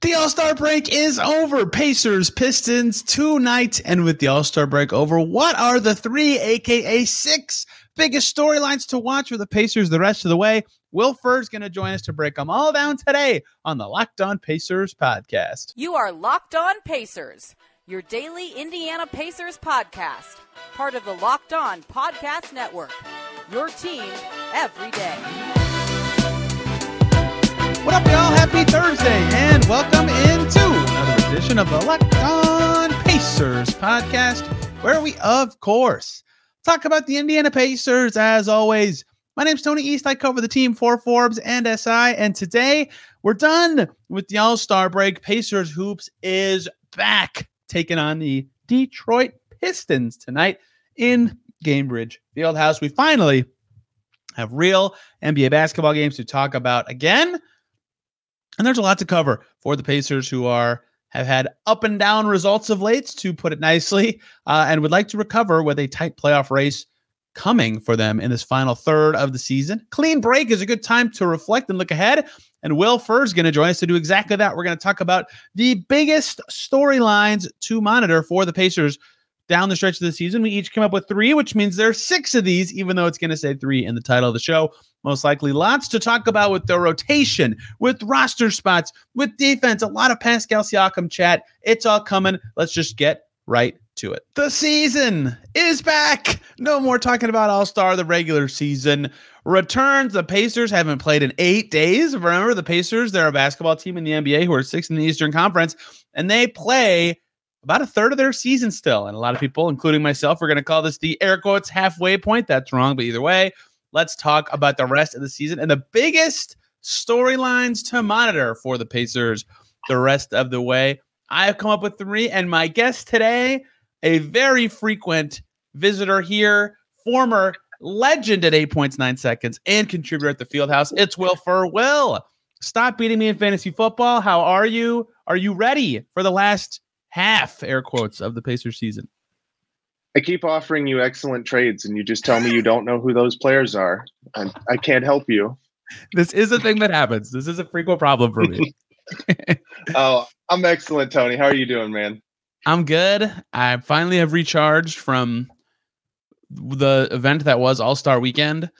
The All Star break is over. Pacers, Pistons tonight. And with the All Star break over, what are the three, aka six, biggest storylines to watch for the Pacers the rest of the way? Will Furr's going to join us to break them all down today on the Locked On Pacers podcast. You are Locked On Pacers, your daily Indiana Pacers podcast, part of the Locked On Podcast Network. Your team every day. What up, y'all? Happy Thursday, and welcome into another edition of the Locked On Pacers podcast, where we, of course, talk about the Indiana Pacers as always. My name's Tony East. I cover the team for Forbes and SI, and today we're done with the All Star break. Pacers Hoops is back, taking on the Detroit Pistons tonight in Gainbridge Fieldhouse. We finally have real NBA basketball games to talk about again. And there's a lot to cover for the Pacers who are have had up and down results of late, to put it nicely, uh, and would like to recover with a tight playoff race coming for them in this final third of the season. Clean break is a good time to reflect and look ahead. And Will Furr is going to join us to do exactly that. We're going to talk about the biggest storylines to monitor for the Pacers down the stretch of the season. We each came up with three, which means there are six of these, even though it's going to say three in the title of the show. Most likely, lots to talk about with the rotation, with roster spots, with defense, a lot of Pascal Siakam chat. It's all coming. Let's just get right to it. The season is back. No more talking about All Star. The regular season returns. The Pacers haven't played in eight days. Remember, the Pacers, they're a basketball team in the NBA who are sixth in the Eastern Conference, and they play about a third of their season still. And a lot of people, including myself, are going to call this the air quotes halfway point. That's wrong, but either way, let's talk about the rest of the season and the biggest storylines to monitor for the Pacers the rest of the way. I have come up with three, and my guest today, a very frequent visitor here, former legend at eight points nine seconds, and contributor at the Fieldhouse. It's Will Furr. Will, stop beating me in fantasy football. How are you? Are you ready for the last half air quotes of the Pacers season. I keep offering you excellent trades, and you just tell me you don't know who those players are. and I can't help you. This is a thing that happens. This is a frequent problem for me. oh, I'm excellent, Tony. How are you doing, man? I'm good. I finally have recharged from the event that was All Star Weekend.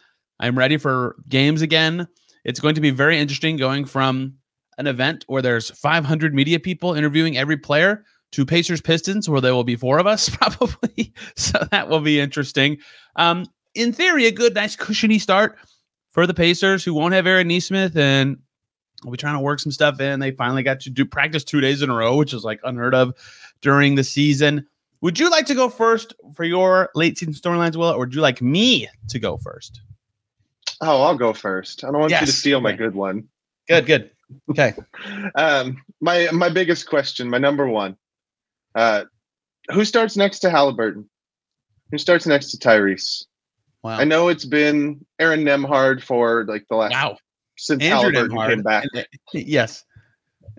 I'm ready for games again. It's going to be very interesting going from an event where there's 500 media people interviewing every player to Pacers Pistons, where there will be four of us probably. so that will be interesting. Um, in theory, a good, nice, cushiony start for the Pacers, who won't have Aaron Nesmith and we'll be trying to work some stuff in. They finally got to do practice two days in a row, which is like unheard of during the season. Would you like to go first for your late season storylines, Will, or would you like me to go first? Oh, I'll go first. I don't want yes. you to steal my good one. Good, good. Okay. um, my my biggest question, my number one, uh, who starts next to Halliburton? Who starts next to Tyrese? Wow. I know it's been Aaron Nembhard for like the last wow since Andrew Halliburton Nembhard. came back. Yes.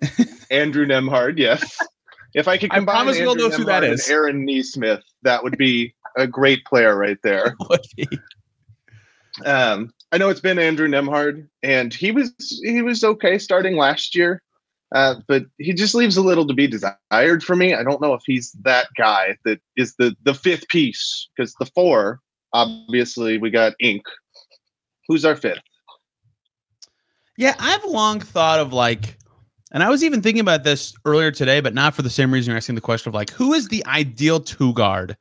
Andrew Nembhard, yes. If I could combine I promise Andrew knows Nembhard who that is. and Aaron Nesmith, that would be a great player right there. um, I know it's been Andrew Nembhard, and he was he was okay starting last year, uh, but he just leaves a little to be desired for me. I don't know if he's that guy that is the the fifth piece because the four obviously we got Ink. Who's our fifth? Yeah, I've long thought of like, and I was even thinking about this earlier today, but not for the same reason you're asking the question of like, who is the ideal two guard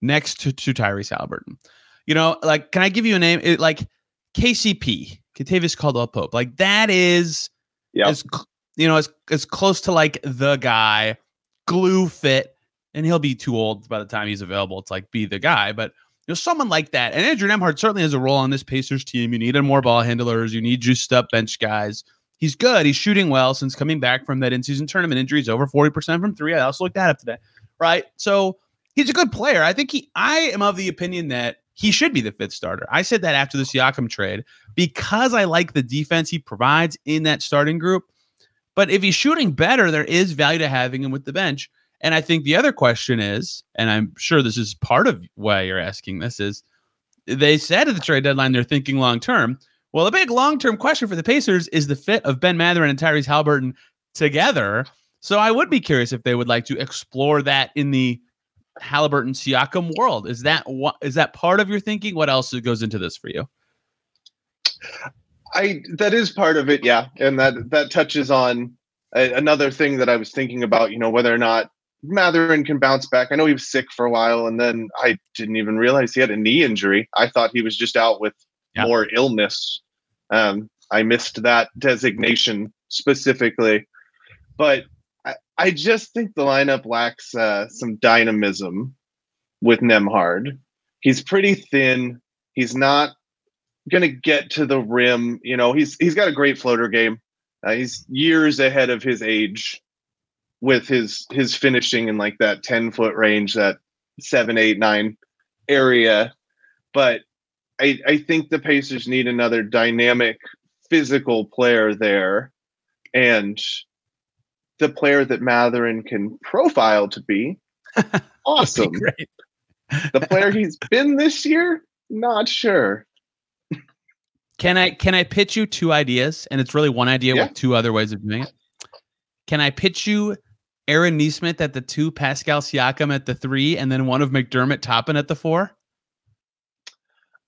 next to, to Tyrese Halliburton? You know, like, can I give you a name? It, like KCP, Kentavious Caldwell Pope, like that is yeah, as you know, as as close to like the guy, glue fit, and he'll be too old by the time he's available to like be the guy. But you know, someone like that. And Andrew Nembhard certainly has a role on this Pacers team. You need more ball handlers, you need juiced up bench guys. He's good. He's shooting well since coming back from that in-season tournament injury. He's over 40% from three. I also looked that up today. Right. So he's a good player. I think he I am of the opinion that he should be the fifth starter. I said that after the Siakam trade because I like the defense he provides in that starting group. But if he's shooting better, there is value to having him with the bench. And I think the other question is, and I'm sure this is part of why you're asking this, is they said at the trade deadline they're thinking long term. Well, a big long term question for the Pacers is the fit of Ben Mathurin and Tyrese Halliburton together. So I would be curious if they would like to explore that in the Halliburton Siakam world. Is that what is that part of your thinking? What else goes into this for you? I that is part of it, yeah, and that that touches on a, another thing that I was thinking about. You know, whether or not Mathurin can bounce back. I know he was sick for a while, and then I didn't even realize he had a knee injury. I thought he was just out with yeah. more illness. Um, I missed that designation specifically, but I, I just think the lineup lacks uh, some dynamism with Nembhard. He's pretty thin. He's not going to get to the rim. You know, he's he's got a great floater game. Uh, he's years ahead of his age with his his finishing in like that 10 foot range, that seven, eight, nine area. But I, I think the Pacers need another dynamic physical player there. And the player that Mathurin can profile to be awesome. Be the player he's been this year, not sure. Can I can I pitch you two ideas? And it's really one idea yeah. with two other ways of doing it. Can I pitch you Aaron Nesmith at the two, Pascal Siakam at the three, and then one of McDermott Toppin at the four?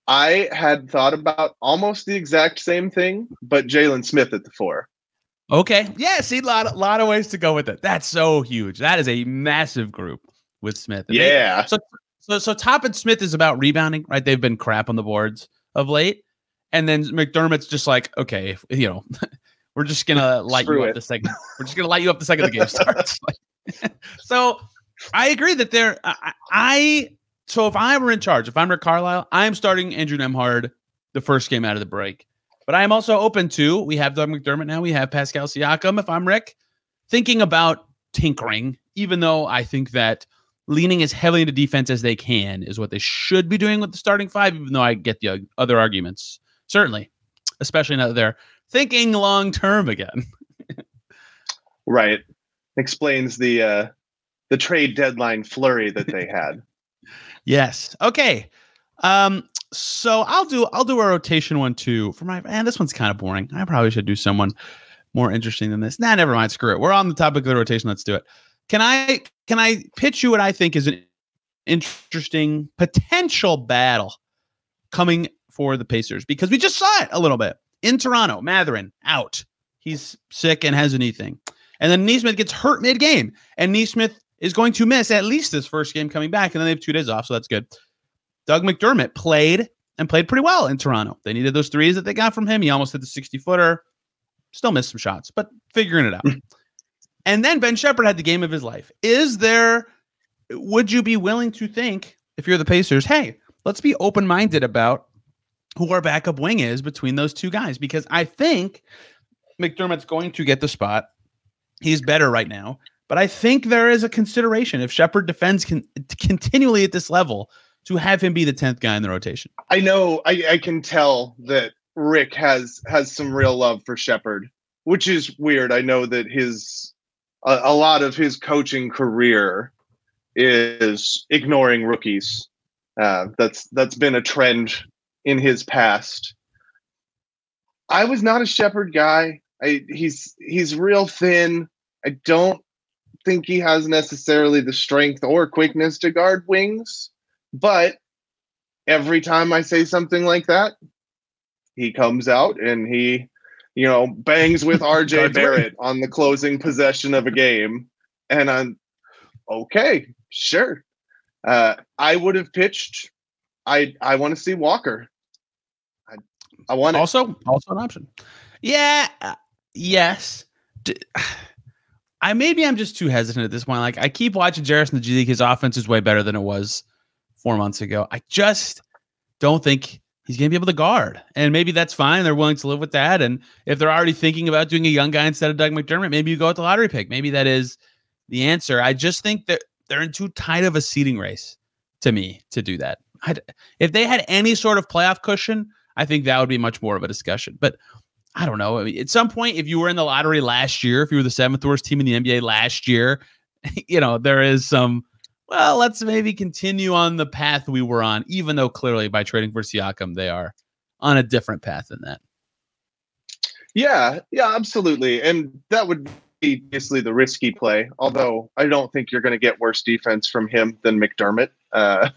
I had thought about almost the exact same thing, but Jalen Smith at the four. Okay. Yeah, see, a lot, lot of ways to go with it. That's so huge. That is a massive group with Smith. And yeah. They, so so so Toppin Smith is about rebounding, right? They've been crap on the boards of late. And then McDermott's just like, okay, if, you know, we're just gonna light Screw you it. up the second. We're just gonna light you up the second the game starts. so I agree that there. I, I so if I were in charge, if I'm Rick Carlisle, I'm starting Andrew Nembhard the first game out of the break. But I am also open to we have Doug McDermott now. We have Pascal Siakam. If I'm Rick, thinking about tinkering, even though I think that leaning as heavily into defense as they can is what they should be doing with the starting five. Even though I get the uh, other arguments certainly, especially now that they're thinking long term again. right. Explains the uh the trade deadline flurry that they had. yes. Okay. Um so I'll do I'll do a rotation one too for my and this one's kind of boring. I probably should do someone more interesting than this. Nah, never mind. Screw it. We're on the topic of the rotation. Let's do it. Can I can I pitch you what I think is an interesting potential battle coming for the Pacers because we just saw it a little bit in Toronto. Mathurin out. He's sick and has anything. And then Nesmith gets hurt mid game. And Nesmith is going to miss at least this first game coming back. And then they have two days off. So that's good. Doug McDermott played and played pretty well in Toronto. They needed those threes that they got from him. He almost hit the 60 footer. Still missed some shots, but figuring it out. and then Ben Sheppard had the game of his life. Is there, would you be willing to think, if you're the Pacers, hey, let's be open minded about who our backup wing is between those two guys because I think McDermott's going to get the spot. He's better right now, but I think there is a consideration if Sheppard defends con- continually at this level to have him be the tenth guy in the rotation. I know. I, I can tell that Rick has has some real love for Sheppard, which is weird. I know that his a, a lot of his coaching career is ignoring rookies. Uh, that's that's been a trend in his past. I was not a Sheppard guy. I, he's he's real thin. I don't think he has necessarily the strength or quickness to guard wings, but every time I say something like that, he comes out and he, you know, bangs with RJ Barrett on the closing possession of a game. And I'm okay, sure. Uh, I would have pitched I I want to see Walker. I I want also also an option. Yeah. Uh, yes. D- I maybe I'm just too hesitant at this point. Like I keep watching Jarace in the G League. His offense is way better than it was four months ago. I just don't think he's going to be able to guard, and maybe that's fine. They're willing to live with that. And if they're already thinking about doing a young guy instead of Doug McDermott, maybe you go with the lottery pick. Maybe that is the answer. I just think that they're in too tight of a seating race to me to do that. I'd, if they had any sort of playoff cushion, I think that would be much more of a discussion. But I don't know. I mean, at some point, if you were in the lottery last year, if you were the seventh worst team in the NBA last year, you know, there is some, well, let's maybe continue on the path we were on, even though clearly by trading for Siakam, they are on a different path than that. Yeah, yeah, absolutely. And that would be obviously the risky play. Although I don't think you're going to get worse defense from him than McDermott. Uh,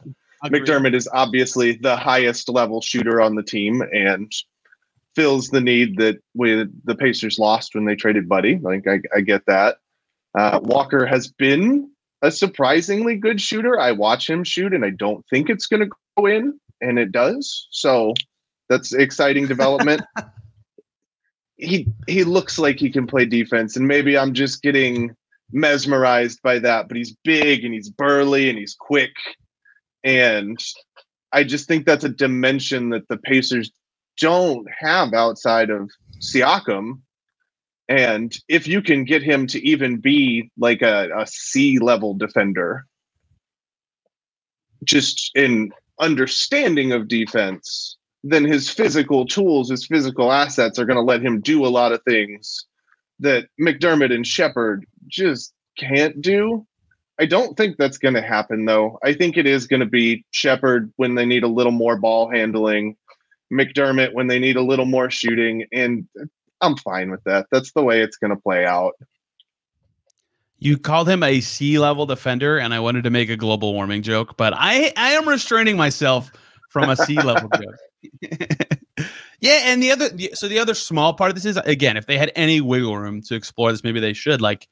Agreed. McDermott is obviously the highest level shooter on the team and fills the need that we the Pacers lost when they traded Buddy. Like I, I get that. Uh, Walker has been a surprisingly good shooter. I watch him shoot, and I don't think it's going to go in, and it does. So that's exciting development. he he looks like he can play defense, and maybe I'm just getting mesmerized by that. But he's big and he's burly and he's quick, and I just think that's a dimension that the Pacers don't have outside of Siakam. And if you can get him to even be like a, a C level defender, just in understanding of defense, then his physical tools, his physical assets are going to let him do a lot of things that McDermott and Sheppard just can't do. I don't think that's going to happen, though. I think it is going to be Sheppard when they need a little more ball handling, McDermott when they need a little more shooting, and uh, I'm fine with that. That's the way it's going to play out. You called him a sea level defender, and I wanted to make a global warming joke, but I, I am restraining myself from a sea level joke. yeah, and the other, so the other small part of this is again, if they had any wiggle room to explore this, maybe they should. Like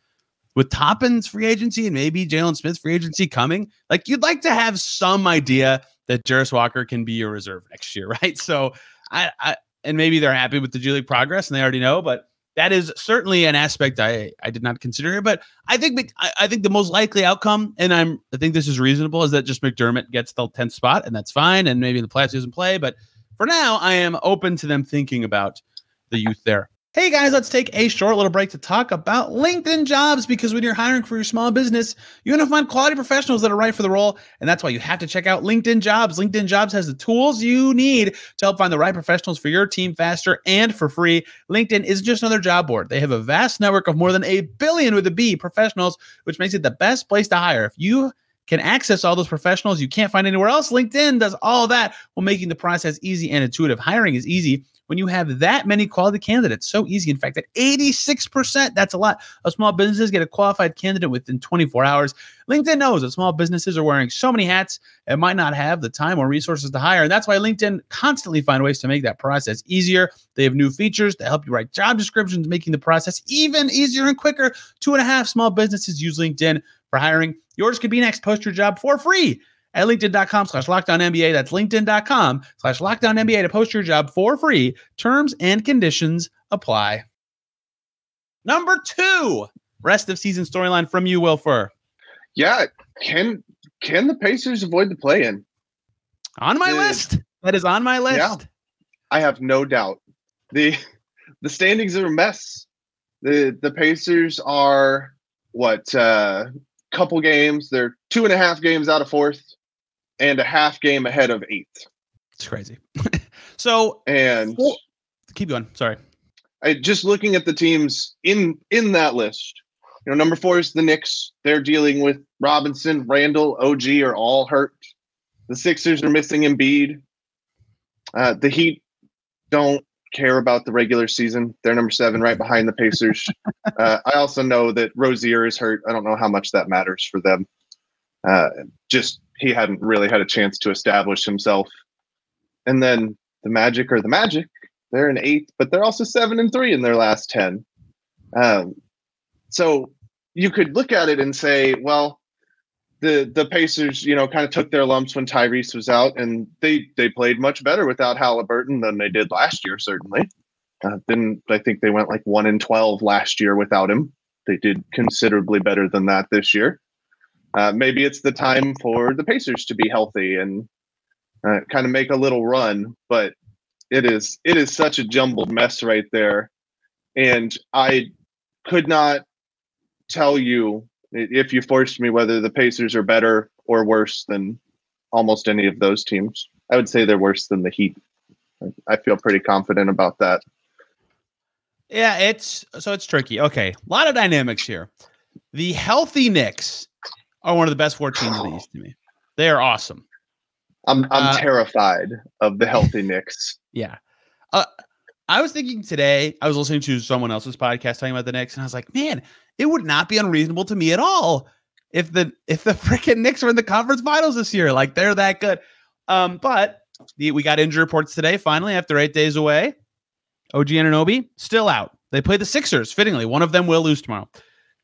with Toppin's free agency and maybe Jalen Smith's free agency coming, like you'd like to have some idea that Jarace Walker can be your reserve next year, right? So I, I and maybe they're happy with the G League progress and they already know, but that is certainly an aspect I I did not consider here. But I think I, I think the most likely outcome, and I'm I think this is reasonable, is that just McDermott gets the 10th spot, and that's fine. And maybe the playoffs doesn't play, but for now, I am open to them thinking about the youth there. Hey guys, let's take a short little break to talk about LinkedIn jobs because when you're hiring for your small business, you're going to find quality professionals that are right for the role. And that's why you have to check out LinkedIn jobs. LinkedIn jobs has the tools you need to help find the right professionals for your team faster and for free. LinkedIn isn't just another job board. They have a vast network of more than a billion with a B professionals, which makes it the best place to hire. If you can access all those professionals you can't find anywhere else. LinkedIn does all that while making the process easy and intuitive. Hiring is easy when you have that many quality candidates. So easy, in fact, that 86%, that's a lot of small businesses get a qualified candidate within 24 hours. LinkedIn knows that small businesses are wearing so many hats and might not have the time or resources to hire. And that's why LinkedIn constantly find ways to make that process easier. They have new features to help you write job descriptions, making the process even easier and quicker. Two and a half small businesses use LinkedIn for hiring. Yours could be next. Post your job for free at linkedin.com slash lockdown NBA. That's linkedin.com slash lockdown NBA to post your job for free. Terms and conditions apply. Number two, rest of season storyline from you, Will. Yeah, can can the Pacers avoid the play in? On my The- list. That is on my list. Yeah. I have no doubt. The the standings are a mess. The the Pacers are what uh couple games. They're two and a half games out of fourth and a half game ahead of eighth. It's crazy. so And Four- keep going. Sorry. I just looking at the teams in in that list. You know, number four is the Knicks. They're dealing with Robinson, Randle, OG are all hurt. The Sixers are missing Embiid. Uh, the Heat don't care about the regular season. They're number seven, right behind the Pacers. uh, I also know that Rozier is hurt. I don't know how much that matters for them. Uh, just he hadn't really had a chance to establish himself. And then the Magic are the Magic. They're an eighth, but they're also seven and three in their last ten. Um, so you could look at it and say, well, the the Pacers, you know, kind of took their lumps when Tyrese was out, and they they played much better without Halliburton than they did last year. Certainly, uh, then I think they went like one in twelve last year without him. They did considerably better than that this year. Uh, maybe it's the time for the Pacers to be healthy and uh, kind of make a little run, but it is it is such a jumbled mess right there, and I could not tell you if you forced me whether the Pacers are better or worse than almost any of those teams. I would say they're worse than the Heat. I feel pretty confident about that. Yeah, it's so it's tricky. Okay, a lot of dynamics here. The healthy Knicks are one of the best four teams in the East to me. They are awesome. I'm I'm Uh, terrified of the healthy Knicks. Yeah. Uh, I was thinking today, I was listening to someone else's podcast talking about the Knicks, and I was like, man, it would not be unreasonable to me at all if the if the freaking Knicks were in the conference finals this year. Like they're that good. Um, but the, we got injury reports today, finally, after eight days away. OG Anunoby still out. They play the Sixers, fittingly. One of them will lose tomorrow.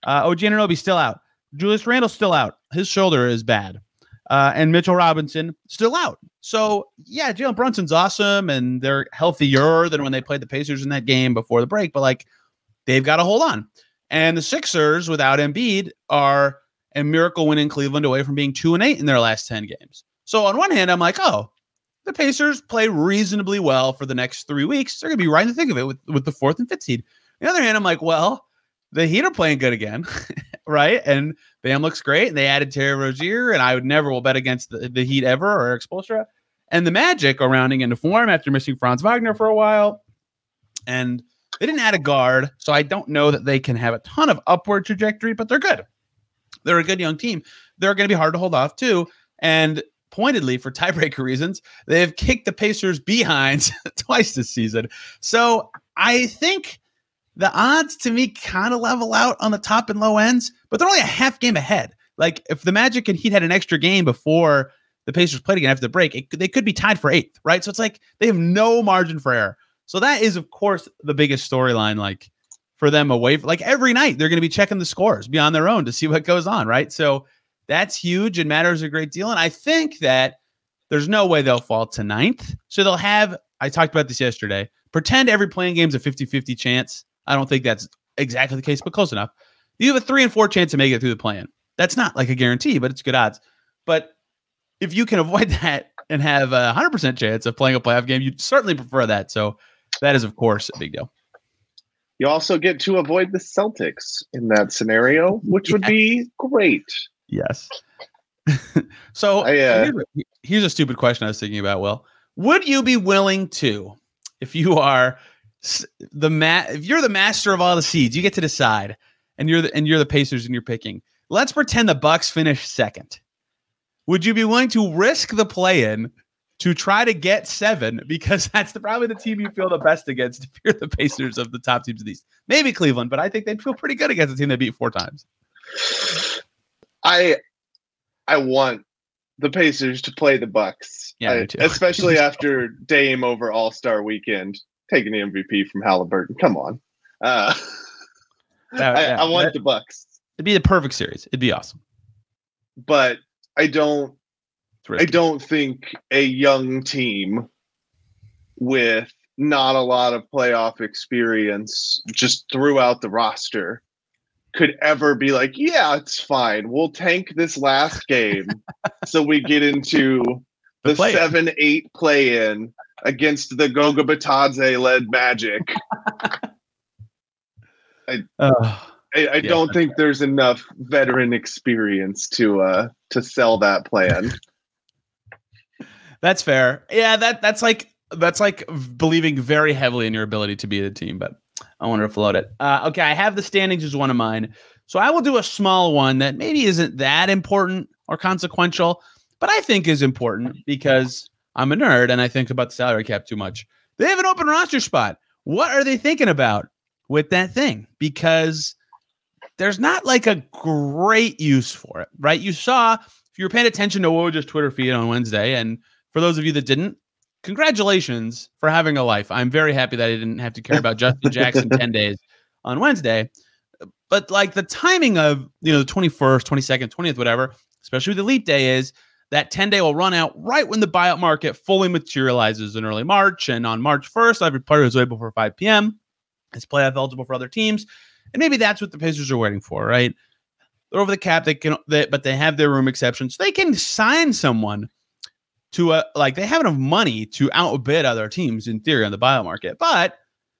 Uh, OG Anunoby still out. Julius Randle still out. His shoulder is bad. Uh, and Mitchell Robinson still out. So yeah, Jalen Brunson's awesome, and they're healthier than when they played the Pacers in that game before the break. But like, they've got to hold on. And the Sixers without Embiid are a miracle winning Cleveland away from being two and eight in their last ten games. So on one hand, I'm like, oh, the Pacers play reasonably well for the next three weeks. They're gonna be right in the thick of it with with the fourth and fifth seed. On the other hand, I'm like, well, the Heat are playing good again, right? And Bam looks great, and they added Terry Rozier, and I would never will bet against the, the Heat ever or Erik Spoelstra. And the Magic are rounding into form after missing Franz Wagner for a while, and they didn't add a guard, so I don't know that they can have a ton of upward trajectory, but they're good. They're a good young team. They're going to be hard to hold off too, and pointedly for tiebreaker reasons, they've kicked the Pacers behinds twice this season. So I think the odds to me kind of level out on the top and low ends, but they're only a half game ahead. Like if the Magic and Heat had an extra game before the Pacers played again after the break, it, they could be tied for eighth, right? So it's like they have no margin for error. So that is, of course, the biggest storyline. Like for them away, like every night they're going to be checking the scores beyond their own to see what goes on, right? So that's huge and matters a great deal. And I think that there's no way they'll fall to ninth. So they'll have, I talked about this yesterday, pretend every playing game's a 50 50 chance. I don't think that's exactly the case, but close enough. You have a three and four chance to make it through the plan. That's not like a guarantee, but it's good odds. But if you can avoid that and have a 100% chance of playing a playoff game, you'd certainly prefer that. So that is, of course, a big deal. You also get to avoid the Celtics in that scenario, which would be great. Yes. so I, uh, here's, a, stupid question I was thinking about. Well, would you be willing to, if you are the ma- if you're the master of all the seeds, you get to decide, and you're the and you're the Pacers and you're picking. Let's pretend the Bucks finish second. Would you be willing to risk the play-in to try to get seven because that's the, probably the team you feel the best against if you're the Pacers of the top teams of these. Maybe Cleveland, but I think they'd feel pretty good against a team they beat four times. I I want the Pacers to play the Bucks. Yeah, I- especially after Dame over All Star Weekend taking the MVP from Halliburton. Come on, uh, That- I, yeah, I want that- the Bucks, It'd be the perfect series. It'd be awesome. but I don't. I don't think a young team with not a lot of playoff experience just throughout the roster could ever be like, yeah, it's fine. We'll tank this last game so we get into The the, seven eight play in against the Goga Bitadze led Magic. Uh, I, I Yeah, don't think there's enough veteran experience to uh to sell that plan. that's fair. Yeah, that that's like that's like believing very heavily in your ability to be the team, but I want to float it. Uh, okay, I have the standings as one of mine, so I will do a small one that maybe isn't that important or consequential, but I think is important because I'm a nerd and I think about the salary cap too much. They have an open roster spot. What are they thinking about with that thing? Because there's not like a great use for it, right? You saw if you were paying attention to Woj's Twitter feed on Wednesday, and for those of you that didn't, congratulations for having a life. I'm very happy that I didn't have to care about Justin Jackson 10 days on Wednesday. But like the timing of, you know, the 21st, 22nd, 20th, whatever, especially with the leap day is that 10 day will run out right when the buyout market fully materializes in early March. And on March 1st, every player is available for 5 p.m. It's playoff eligible for other teams. And maybe that's what the Pacers are waiting for, right? They're over the cap. They can, they, but they have their room exception, so they can sign someone to a like they have enough money to outbid other teams in theory on the buyout market, but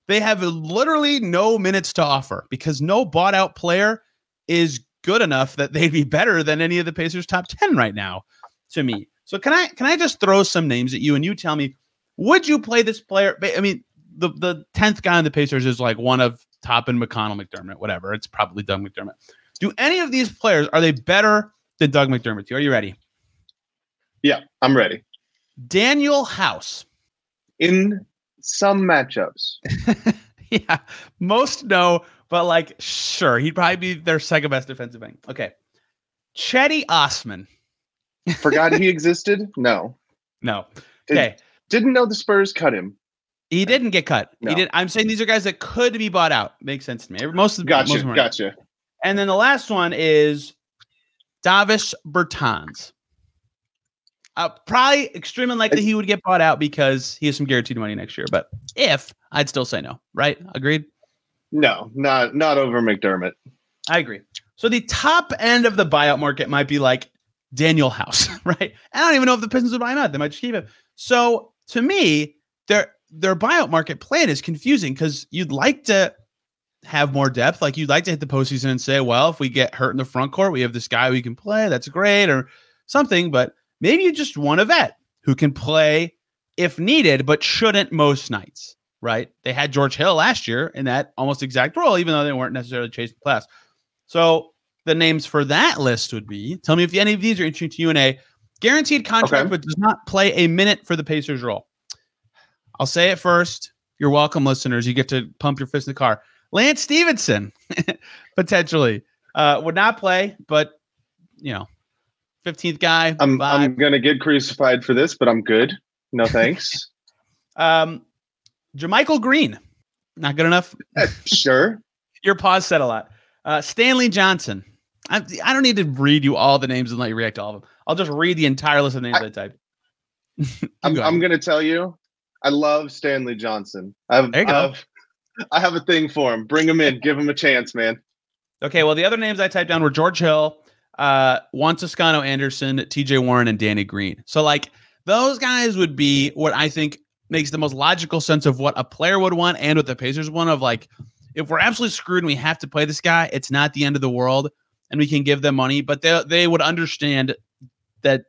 they have literally no minutes to offer because no bought out player is good enough that they'd be better than any of the Pacers top 10 right now to me. So can I can I just throw some names at you and you tell me would you play this player? I mean, the the 10th guy on the Pacers is like one of Toppin, McConnell, McDermott, whatever. It's probably Doug McDermott. Do any of these players are they better than Doug McDermott? Are you ready? Yeah, I'm ready. Danuel House. In some matchups. yeah, most no, but like sure, he'd probably be their second best defensive end. Okay, Cedi Osman. Forgot he existed. No, no. Did- Okay, didn't know the Spurs cut him. he didn't get cut. No. He did. I'm saying these are guys that could be bought out. Makes sense to me. Most of most Gotcha, of them are. gotcha. And then the last one is Davis Bertans. Uh, probably extremely unlikely he would get bought out because he has some guaranteed money next year. But if I'd still say no, right? Agreed. No, not not over McDermott. I agree. So the top end of the buyout market might be like Danuel House, right? I don't even know if the Pistons would buy him out. They might just keep him. So to me, their their buyout market plan is confusing because you'd like to have more depth. Like you'd like to hit the postseason and say, well, if we get hurt in the front court, we have this guy we can play. That's great, or something. But maybe you just want a vet who can play if needed, but shouldn't most nights, right? They had George Hill last year in that almost exact role, even though they weren't necessarily chasing class. So the names for that list would be tell me if any of these are interesting to you and a guaranteed contract, Okay. but does not play a minute for the Pacers role. I'll say it first. You're welcome, listeners. You get to pump your fist in the car. Lance Stephenson, potentially, uh, would not play, but you know, 15th guy. I'm vibe. I'm gonna get crucified for this, but I'm good. No thanks. um, JaMychal Green, not good enough. Sure. Your pause said a lot. Uh, Stanley Johnson. I, I don't need to read you all the names and let you react to all of them. I'll just read the entire list of names I, I- typed. I'm, You go I'm gonna tell you, I love Stanley Johnson. I've, There you go. I've I have a thing for him. Bring him in. Give him a chance, man. Okay, well, the other names I typed down were George Hill, uh, Juan Toscano Anderson, TJ Warren, and Danny Green. So, like, those guys would be what I think makes the most logical sense of what a player would want and what the Pacers want of like, if we're absolutely screwed and we have to play this guy, it's not the end of the world and we can give them money, but they, they would understand that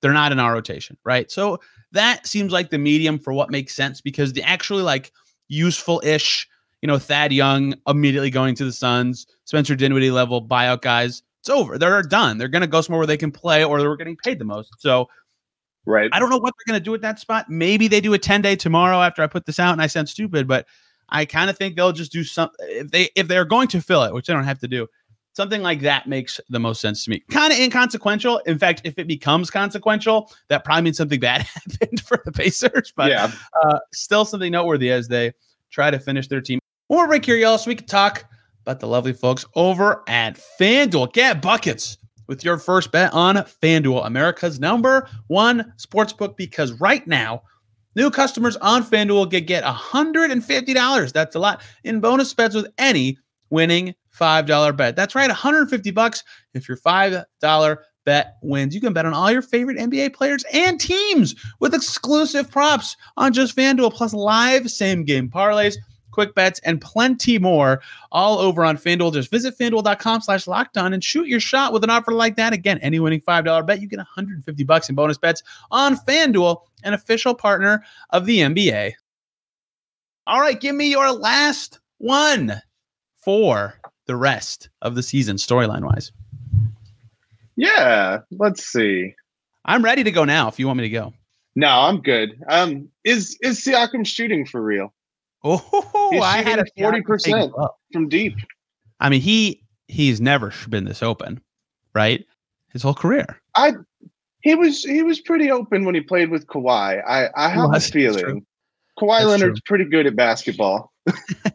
they're not in our rotation, right? So, that seems like the medium for what makes sense because the actually like useful ish you know, Thad Young immediately going to the Suns, Spencer Dinwiddie level buyout guys. It's over. They're done. They're going to go somewhere where they can play or they're getting paid the most. So Right. I don't know what they're going to do at that spot. Maybe they do a 10 day tomorrow after I put this out and I sound stupid, but I kind of think they'll just do some if they if they're going to fill it, which they don't have to do. Something like that makes the most sense to me. Kind of inconsequential. In fact, if it becomes consequential, that probably means something bad happened for the Pacers. But yeah. uh, still something noteworthy as they try to finish their team. One more break here, y'all, so we can talk about the lovely folks over at FanDuel. Get buckets with your first bet on FanDuel, America's number one sportsbook, because right now, new customers on FanDuel get, get $150. That's a lot in bonus bets with any winning $5 bet. That's right, 150 bucks if your $5 bet wins. You can bet on all your favorite NBA players and teams with exclusive props on just FanDuel, plus live same game parlays, quick bets, and plenty more all over on FanDuel. Just visit fanduel.com slash lockdown and shoot your shot with an offer like that. Again, any winning $5 bet, you get 150 bucks in bonus bets on FanDuel, an official partner of the NBA. All right, give me your last one for the rest of the season, storyline wise. Yeah. Let's see. I'm ready to go now if you want me to go. No, I'm good. Um, is is Siakam shooting for real Oh, He's I had a 40%. from deep? I mean, he he's never been this open, right? His whole career. I He was he was pretty open when he played with Kawhi. I I have was, a feeling true. Kawhi That's Leonard's pretty good at basketball.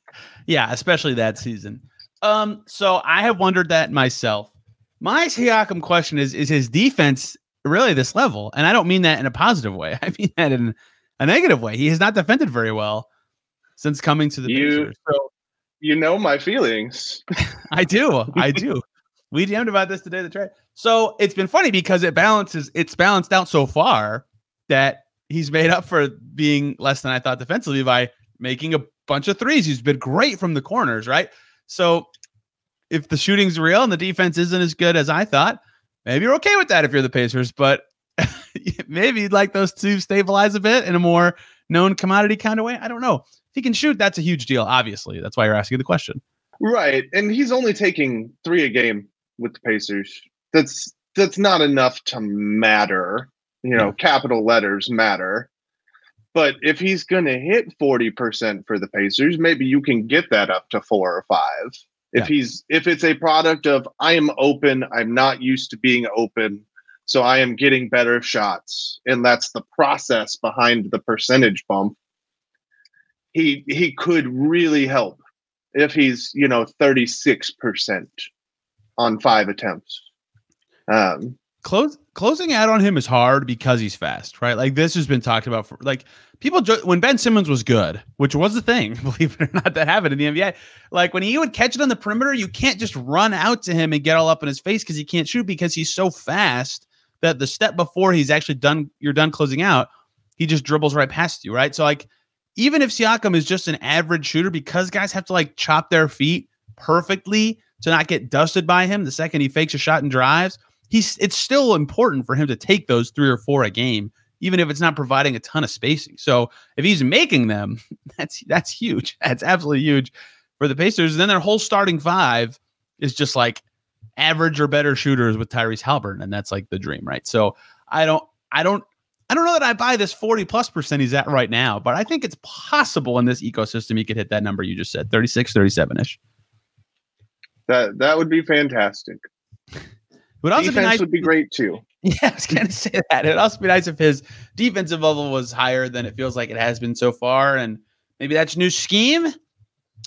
Yeah, especially that season. Um, so I have wondered that myself. My Siakam question is: Is his defense really this level? And I don't mean that in a positive way. I mean that in a negative way. He has not defended very well since coming to the You- Pacers. So You know my feelings. I do. I do. we DM'd about this today. The trade. So it's been funny because it balances. It's balanced out so far that he's made up for being less than I thought defensively by making a bunch of threes. He's been great from the corners, right? So if the shooting's real and the defense isn't as good as I thought, maybe you're okay with that if you're the Pacers. But maybe you'd like those to stabilize a bit in a more known commodity kind of way. I don't know. If he can shoot, that's a huge deal. Obviously, that's why you're asking the question. Right. And he's only taking three a game with the Pacers. That's that's not enough to matter. You know, capital letters matter. But if he's going to hit 40% for the Pacers, maybe you can get that up to four or five. If Yeah. he's if it's a product of I am open, I'm not used to being open, so I am getting better shots, and that's the process behind the percentage bump. He he could really help if he's you know 36% on five attempts. Um, Close closing out on him is hard because he's fast, right? Like this has been talked about for like people jo- when Ben Simmons was good, which was the thing, believe it or not, that happened in the NBA. Like when he would catch it on the perimeter, you can't just run out to him and get all up in his face because he can't shoot because he's so fast that the step before he's actually done, you're done closing out, he just dribbles right past you, right? So like even if Siakam is just an average shooter, because guys have to like chop their feet perfectly to not get dusted by him the second he fakes a shot and drives he's it's still important for him to take those three or four a game, even if it's not providing a ton of spacing. So if he's making them, that's that's huge. That's absolutely huge for the Pacers. And then their whole starting five is just like average or better shooters with Tyrese Halliburton, and that's like the dream, right? So I don't, I don't. I don't know that I buy this 40 plus percent he's at right now, but I think it's possible in this ecosystem he could hit that number you just said 36, 37 ish. that that would be fantastic. Would also Defense be nice would be great too. Yeah, I was to say that. It'd also be nice if his defensive level was higher than it feels like it has been so far. And maybe that's new scheme.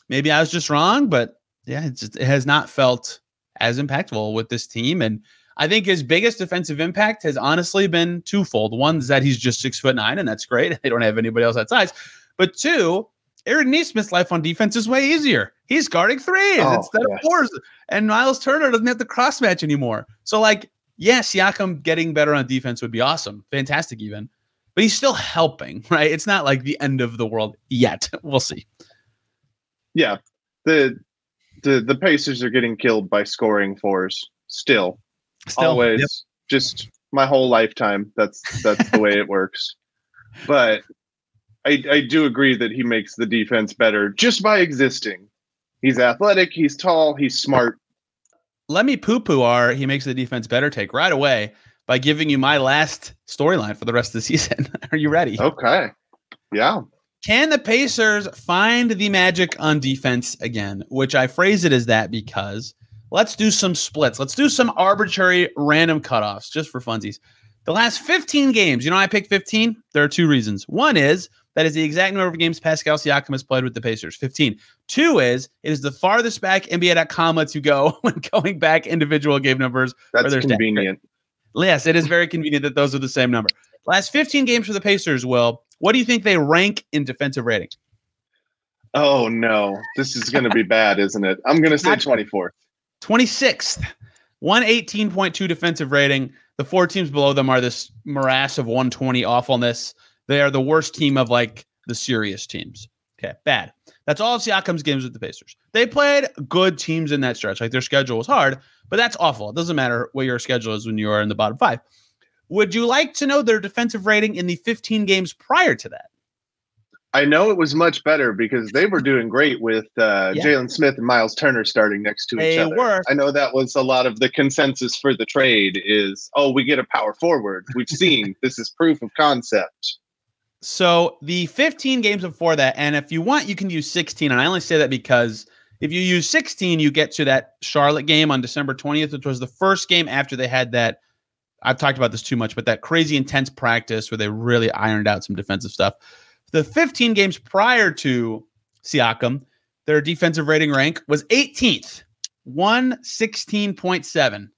Maybe I was just wrong, but yeah, it's just, it has not felt as impactful with this team. And I think his biggest defensive impact has honestly been twofold. One is that he's just six foot nine, and that's great. They don't have anybody else that size. But two, Aaron Nesmith's life on defense is way easier. He's guarding threes Oh, instead yes. of fours, and Miles Turner doesn't have to cross match anymore. So, like, yeah, Siakam getting better on defense would be awesome, fantastic even. But he's still helping, right? It's not like the end of the world yet. We'll see. Yeah, the the the Pacers are getting killed by scoring fours. Still, Still, always, yep. just my whole lifetime. That's that's the way it works. But I I do agree that he makes the defense better just by existing. He's athletic. He's tall. He's smart. let me poo poo our he makes the defense better take right away by giving you my last storyline for the rest of the season. Are you ready? Okay. Yeah. Can the Pacers find the magic on defense again? Which I phrase it as that because let's do some splits. Let's do some arbitrary random cutoffs just for funsies. The last 15 games, you know, I picked 15. There are two reasons. One is that is the exact number of games Pascal Siakam has played with the Pacers 15. Two is it is the farthest back NBA.com lets you go when going back individual game numbers That's convenient. Yes, it is very convenient that those are the same number. Last 15 games for the Pacers, Will. What do you think they rank in defensive rating? Oh no, this is going to be bad, isn't it? I'm going to say 24th. 26th, 118.2 defensive rating. The four teams below them are this morass of 120 awfulness. They are the worst team of like the serious teams. Okay, bad. That's all of Siakam's games with the Pacers. They played good teams in that stretch. Like their schedule was hard, but that's awful. It doesn't matter what your schedule is when you are in the bottom five. Would you like to know their defensive rating in the 15 games prior to that? I know it was much better because they were doing great with uh, Yeah. Jalen Smith and Miles Turner starting next to each They other. were. I know that was a lot of the consensus for the trade is, oh, we get a power forward. We've seen this is proof of concept. So the 15 games before that, and if you want, you can use 16. And I only say that because if you use 16, you get to that Charlotte game on December 20th, which was the first game after they had that. I've talked about this too much, but that crazy intense practice where they really ironed out some defensive stuff. The 15 games prior to Siakam, their defensive rating rank was 18th, 116.7.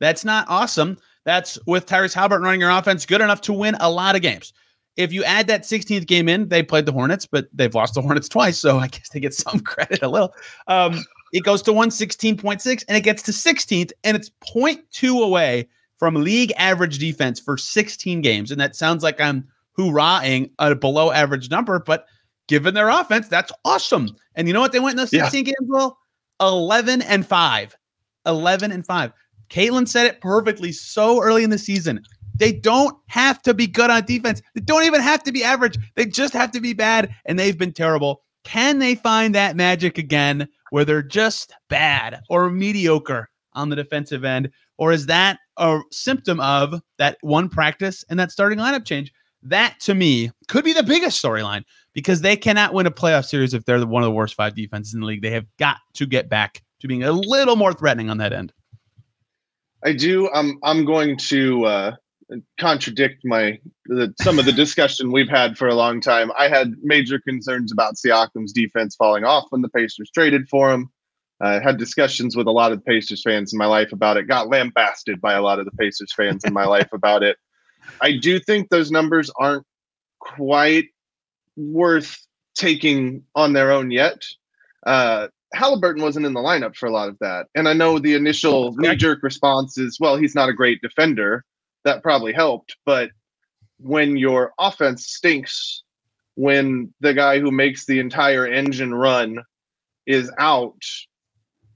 That's not awesome. That's with Tyrese Halliburton running your offense, good enough to win a lot of games. If you add that 16th game in, they played the Hornets, but they've lost the Hornets twice, so I guess they get some credit a little. Um, it goes to 116.6 and it gets to 16th, and it's 0.2 away from league average defense for 16 games. And that sounds like I'm hoorahing a below average number, but given their offense, that's awesome. And you know what they went in those Yeah. 16 games? Well, 11 and 5. 11 and 5. Caitlin said it perfectly so early in the season. They don't have to be good on defense. They don't even have to be average. They just have to be bad, and they've been terrible. Can they find that magic again where they're just bad or mediocre on the defensive end? Or is that a symptom of that one practice and that starting lineup change? that to me could be the biggest storyline because they cannot win a playoff series if they're one of the worst five defenses in the league. They have got to get back to being a little more threatening on that end. I do. I'm I'm going to uh, contradict my the, some of the discussion we've had for a long time. I had major concerns about Siakam's defense falling off when the Pacers traded for him. I had discussions with a lot of Pacers fans in my life about it. Got lambasted by a lot of the Pacers fans in my life about it. I do think those numbers aren't quite worth taking on their own yet. Uh, Halliburton wasn't in the lineup for a lot of that. And I know the initial knee jerk response is, well, he's not a great defender. That probably helped. But when your offense stinks, when the guy who makes the entire engine run is out,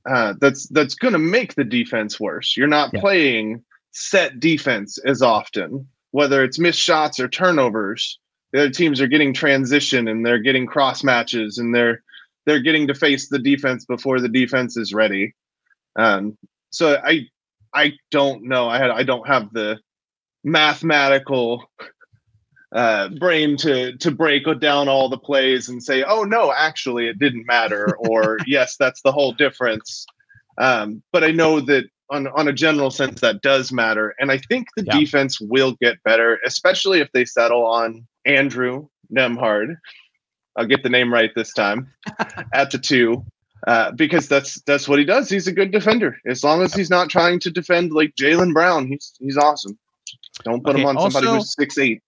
uh, that's that's going to make the defense worse. You're not yeah. playing set defense as often, whether it's missed shots or turnovers. The other teams are getting transition and they're getting cross matches and they're they're getting to face the defense before the defense is ready. Um, so I I don't know. I had I don't have the mathematical uh, brain to to break down all the plays and say, oh no, actually it didn't matter, or yes, that's the whole difference. Um, but I know that on on a general sense that does matter, and I think the yeah. defense will get better, especially if they settle on Andrew Nembhard. I'll get the name right this time at the two. Uh, because that's that's what he does. He's a good defender. As long as he's not trying to defend like Jaylen Brown, he's he's awesome. Don't put okay, him on also, somebody who's six eight.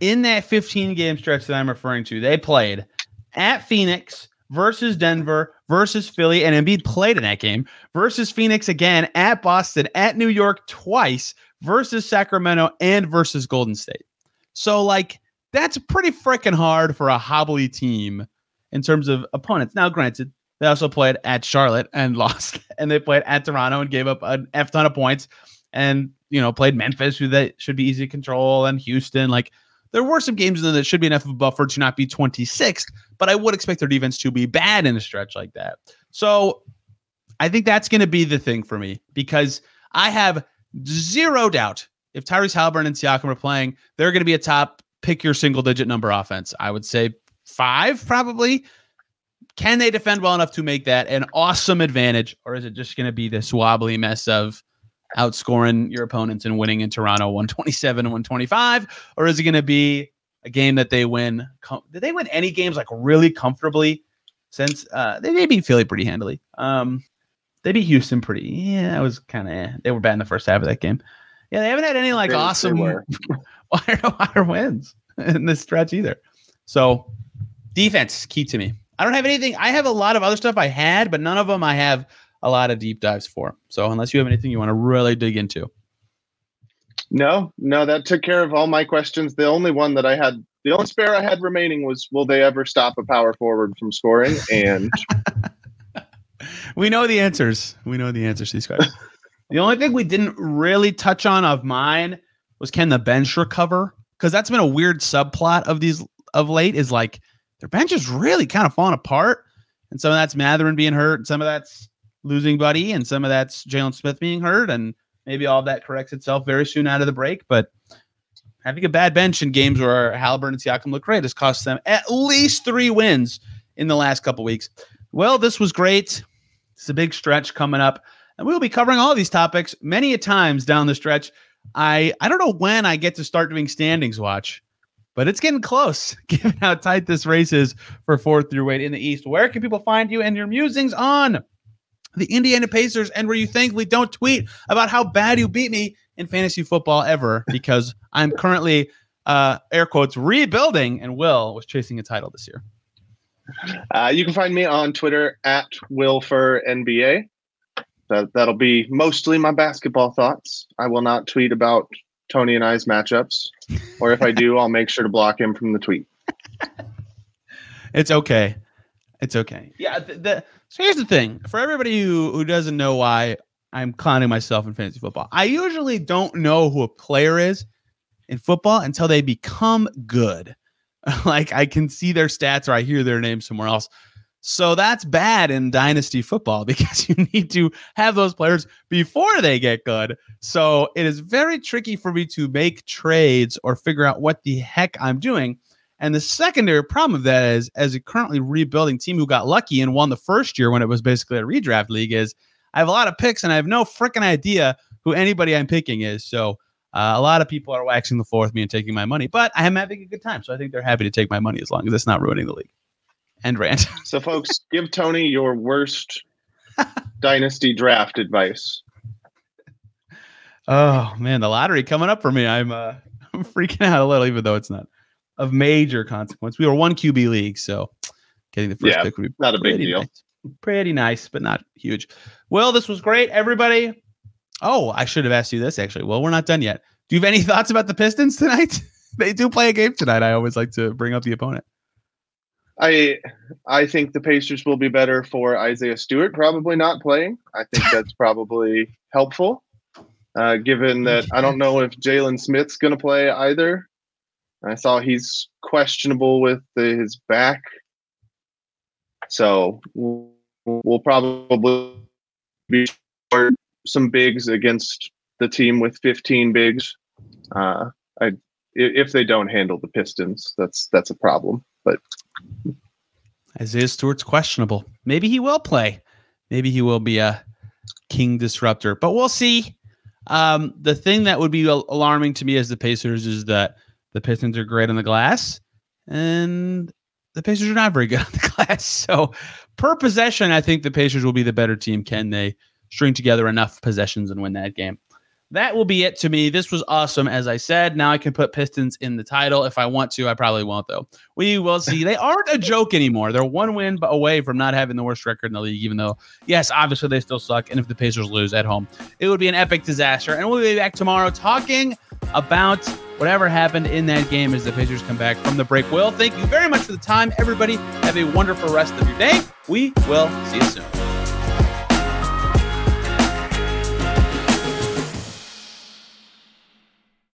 in that 15 game stretch that I'm referring to, they played at Phoenix versus Denver versus Philly, and Embiid played in that game versus Phoenix again at Boston, at New York twice versus Sacramento and versus Golden State. So like that's pretty freaking hard for a hobbly team in terms of opponents. Now, granted, they also played at Charlotte and lost, and they played at Toronto and gave up an F ton of points, and you know played Memphis, who they should be easy to control, and Houston. Like there were some games in there that should be enough of a buffer to not be 26th, but I would expect their defense to be bad in a stretch like that. So I think that's going to be the thing for me because I have zero doubt if Tyrese Halliburton and Siakam are playing, they're going to be a top pick your single digit number offense. I would say five, probably. Can they defend well enough to make that an awesome advantage, or is it just going to be this wobbly mess of outscoring your opponents and winning in Toronto 127 and 125? Or is it going to be a game that they win? Com- Did they win any games like really comfortably since uh, they may beat Philly pretty handily? Um, they beat Houston pretty. Yeah, it was kind of. Eh. They were bad in the first half of that game. Yeah, they haven't had any like they, awesome they wire wire wins in this stretch either. So defense key to me. I don't have anything. I have a lot of other stuff I had, but none of them I have a lot of deep dives for. So unless you have anything you want to really dig into. No, no, that took care of all my questions. The only one that I had, the only spare I had remaining was, will they ever stop a power forward from scoring? And we know the answers. We know the answers to these questions. the only thing we didn't really touch on of mine was can the bench recover? Because that's been a weird subplot of these of late. Is like their bench is really kind of falling apart, and some of that's Mathurin being hurt, and some of that's losing Buddy, and some of that's Jalen Smith being hurt, and maybe all that corrects itself very soon out of the break. But having a bad bench in games where Halliburton and Siakam look great has cost them at least three wins in the last couple weeks. Well, this was great. It's a big stretch coming up, and we'll be covering all these topics many a times down the stretch. I I don't know when I get to start doing standings watch, but it's getting close given how tight this race is for fourth through eight in the East. Where can people find you and your musings on the Indiana Pacers and where you thankfully don't tweet about how bad you beat me in fantasy football ever because I'm currently uh air quotes rebuilding and Will was chasing a title this year. Uh, you can find me on Twitter at WilferNBA that that'll be mostly my basketball thoughts. I will not tweet about Tony and I's matchups, or if I do, I'll make sure to block him from the tweet. it's okay. It's okay. Yeah. The, the, so here's the thing for everybody who, who doesn't know why I'm clowning myself in fantasy football. I usually don't know who a player is in football until they become good. like I can see their stats or I hear their name somewhere else. So that's bad in dynasty football because you need to have those players before they get good. So it is very tricky for me to make trades or figure out what the heck I'm doing. And the secondary problem of that is, as a currently rebuilding team who got lucky and won the first year when it was basically a redraft league, is I have a lot of picks and I have no freaking idea who anybody I'm picking is. So uh, a lot of people are waxing the floor with me and taking my money, but I am having a good time. So I think they're happy to take my money as long as it's not ruining the league. And rant. So, folks, give Tony your worst dynasty draft advice. Oh man, the lottery coming up for me. I'm uh, I'm freaking out a little, even though it's not of major consequence. We were one QB league, so getting the first Yeah, pick would be Not a big pretty deal. Nice. Pretty nice, but not huge. Well, this was great, everybody. Oh, I should have asked you this actually. Well, we're not done yet. Do you have any thoughts about the Pistons tonight? they do play a game tonight. I always like to bring up the opponent. I I think the Pacers will be better for Isaiah Stewart probably not playing. I think that's probably helpful, uh, given that I don't know if Jalen Smith's going to play either. I saw he's questionable with the, his back, so we'll, we'll probably be some bigs against the team with 15 bigs. Uh, I if they don't handle the Pistons, that's that's a problem. But Isaiah Stewart's questionable. Maybe he will play. Maybe he will be a king disruptor, but we'll see. Um, the thing that would be alarming to me as the Pacers is that the Pistons are great on the glass and the Pacers are not very good on the glass. So, per possession, I think the Pacers will be the better team. Can they string together enough possessions and win that game? That will be it to me. This was awesome. As I said, now I can put Pistons in the title if I want to. I probably won't, though. We will see. They aren't a joke anymore. They're one win away from not having the worst record in the league, even though, yes, obviously they still suck. And if the Pacers lose at home, it would be an epic disaster. And we'll be back tomorrow talking about whatever happened in that game as the Pacers come back from the break. Will, thank you very much for the time. Everybody, have a wonderful rest of your day. We will see you soon.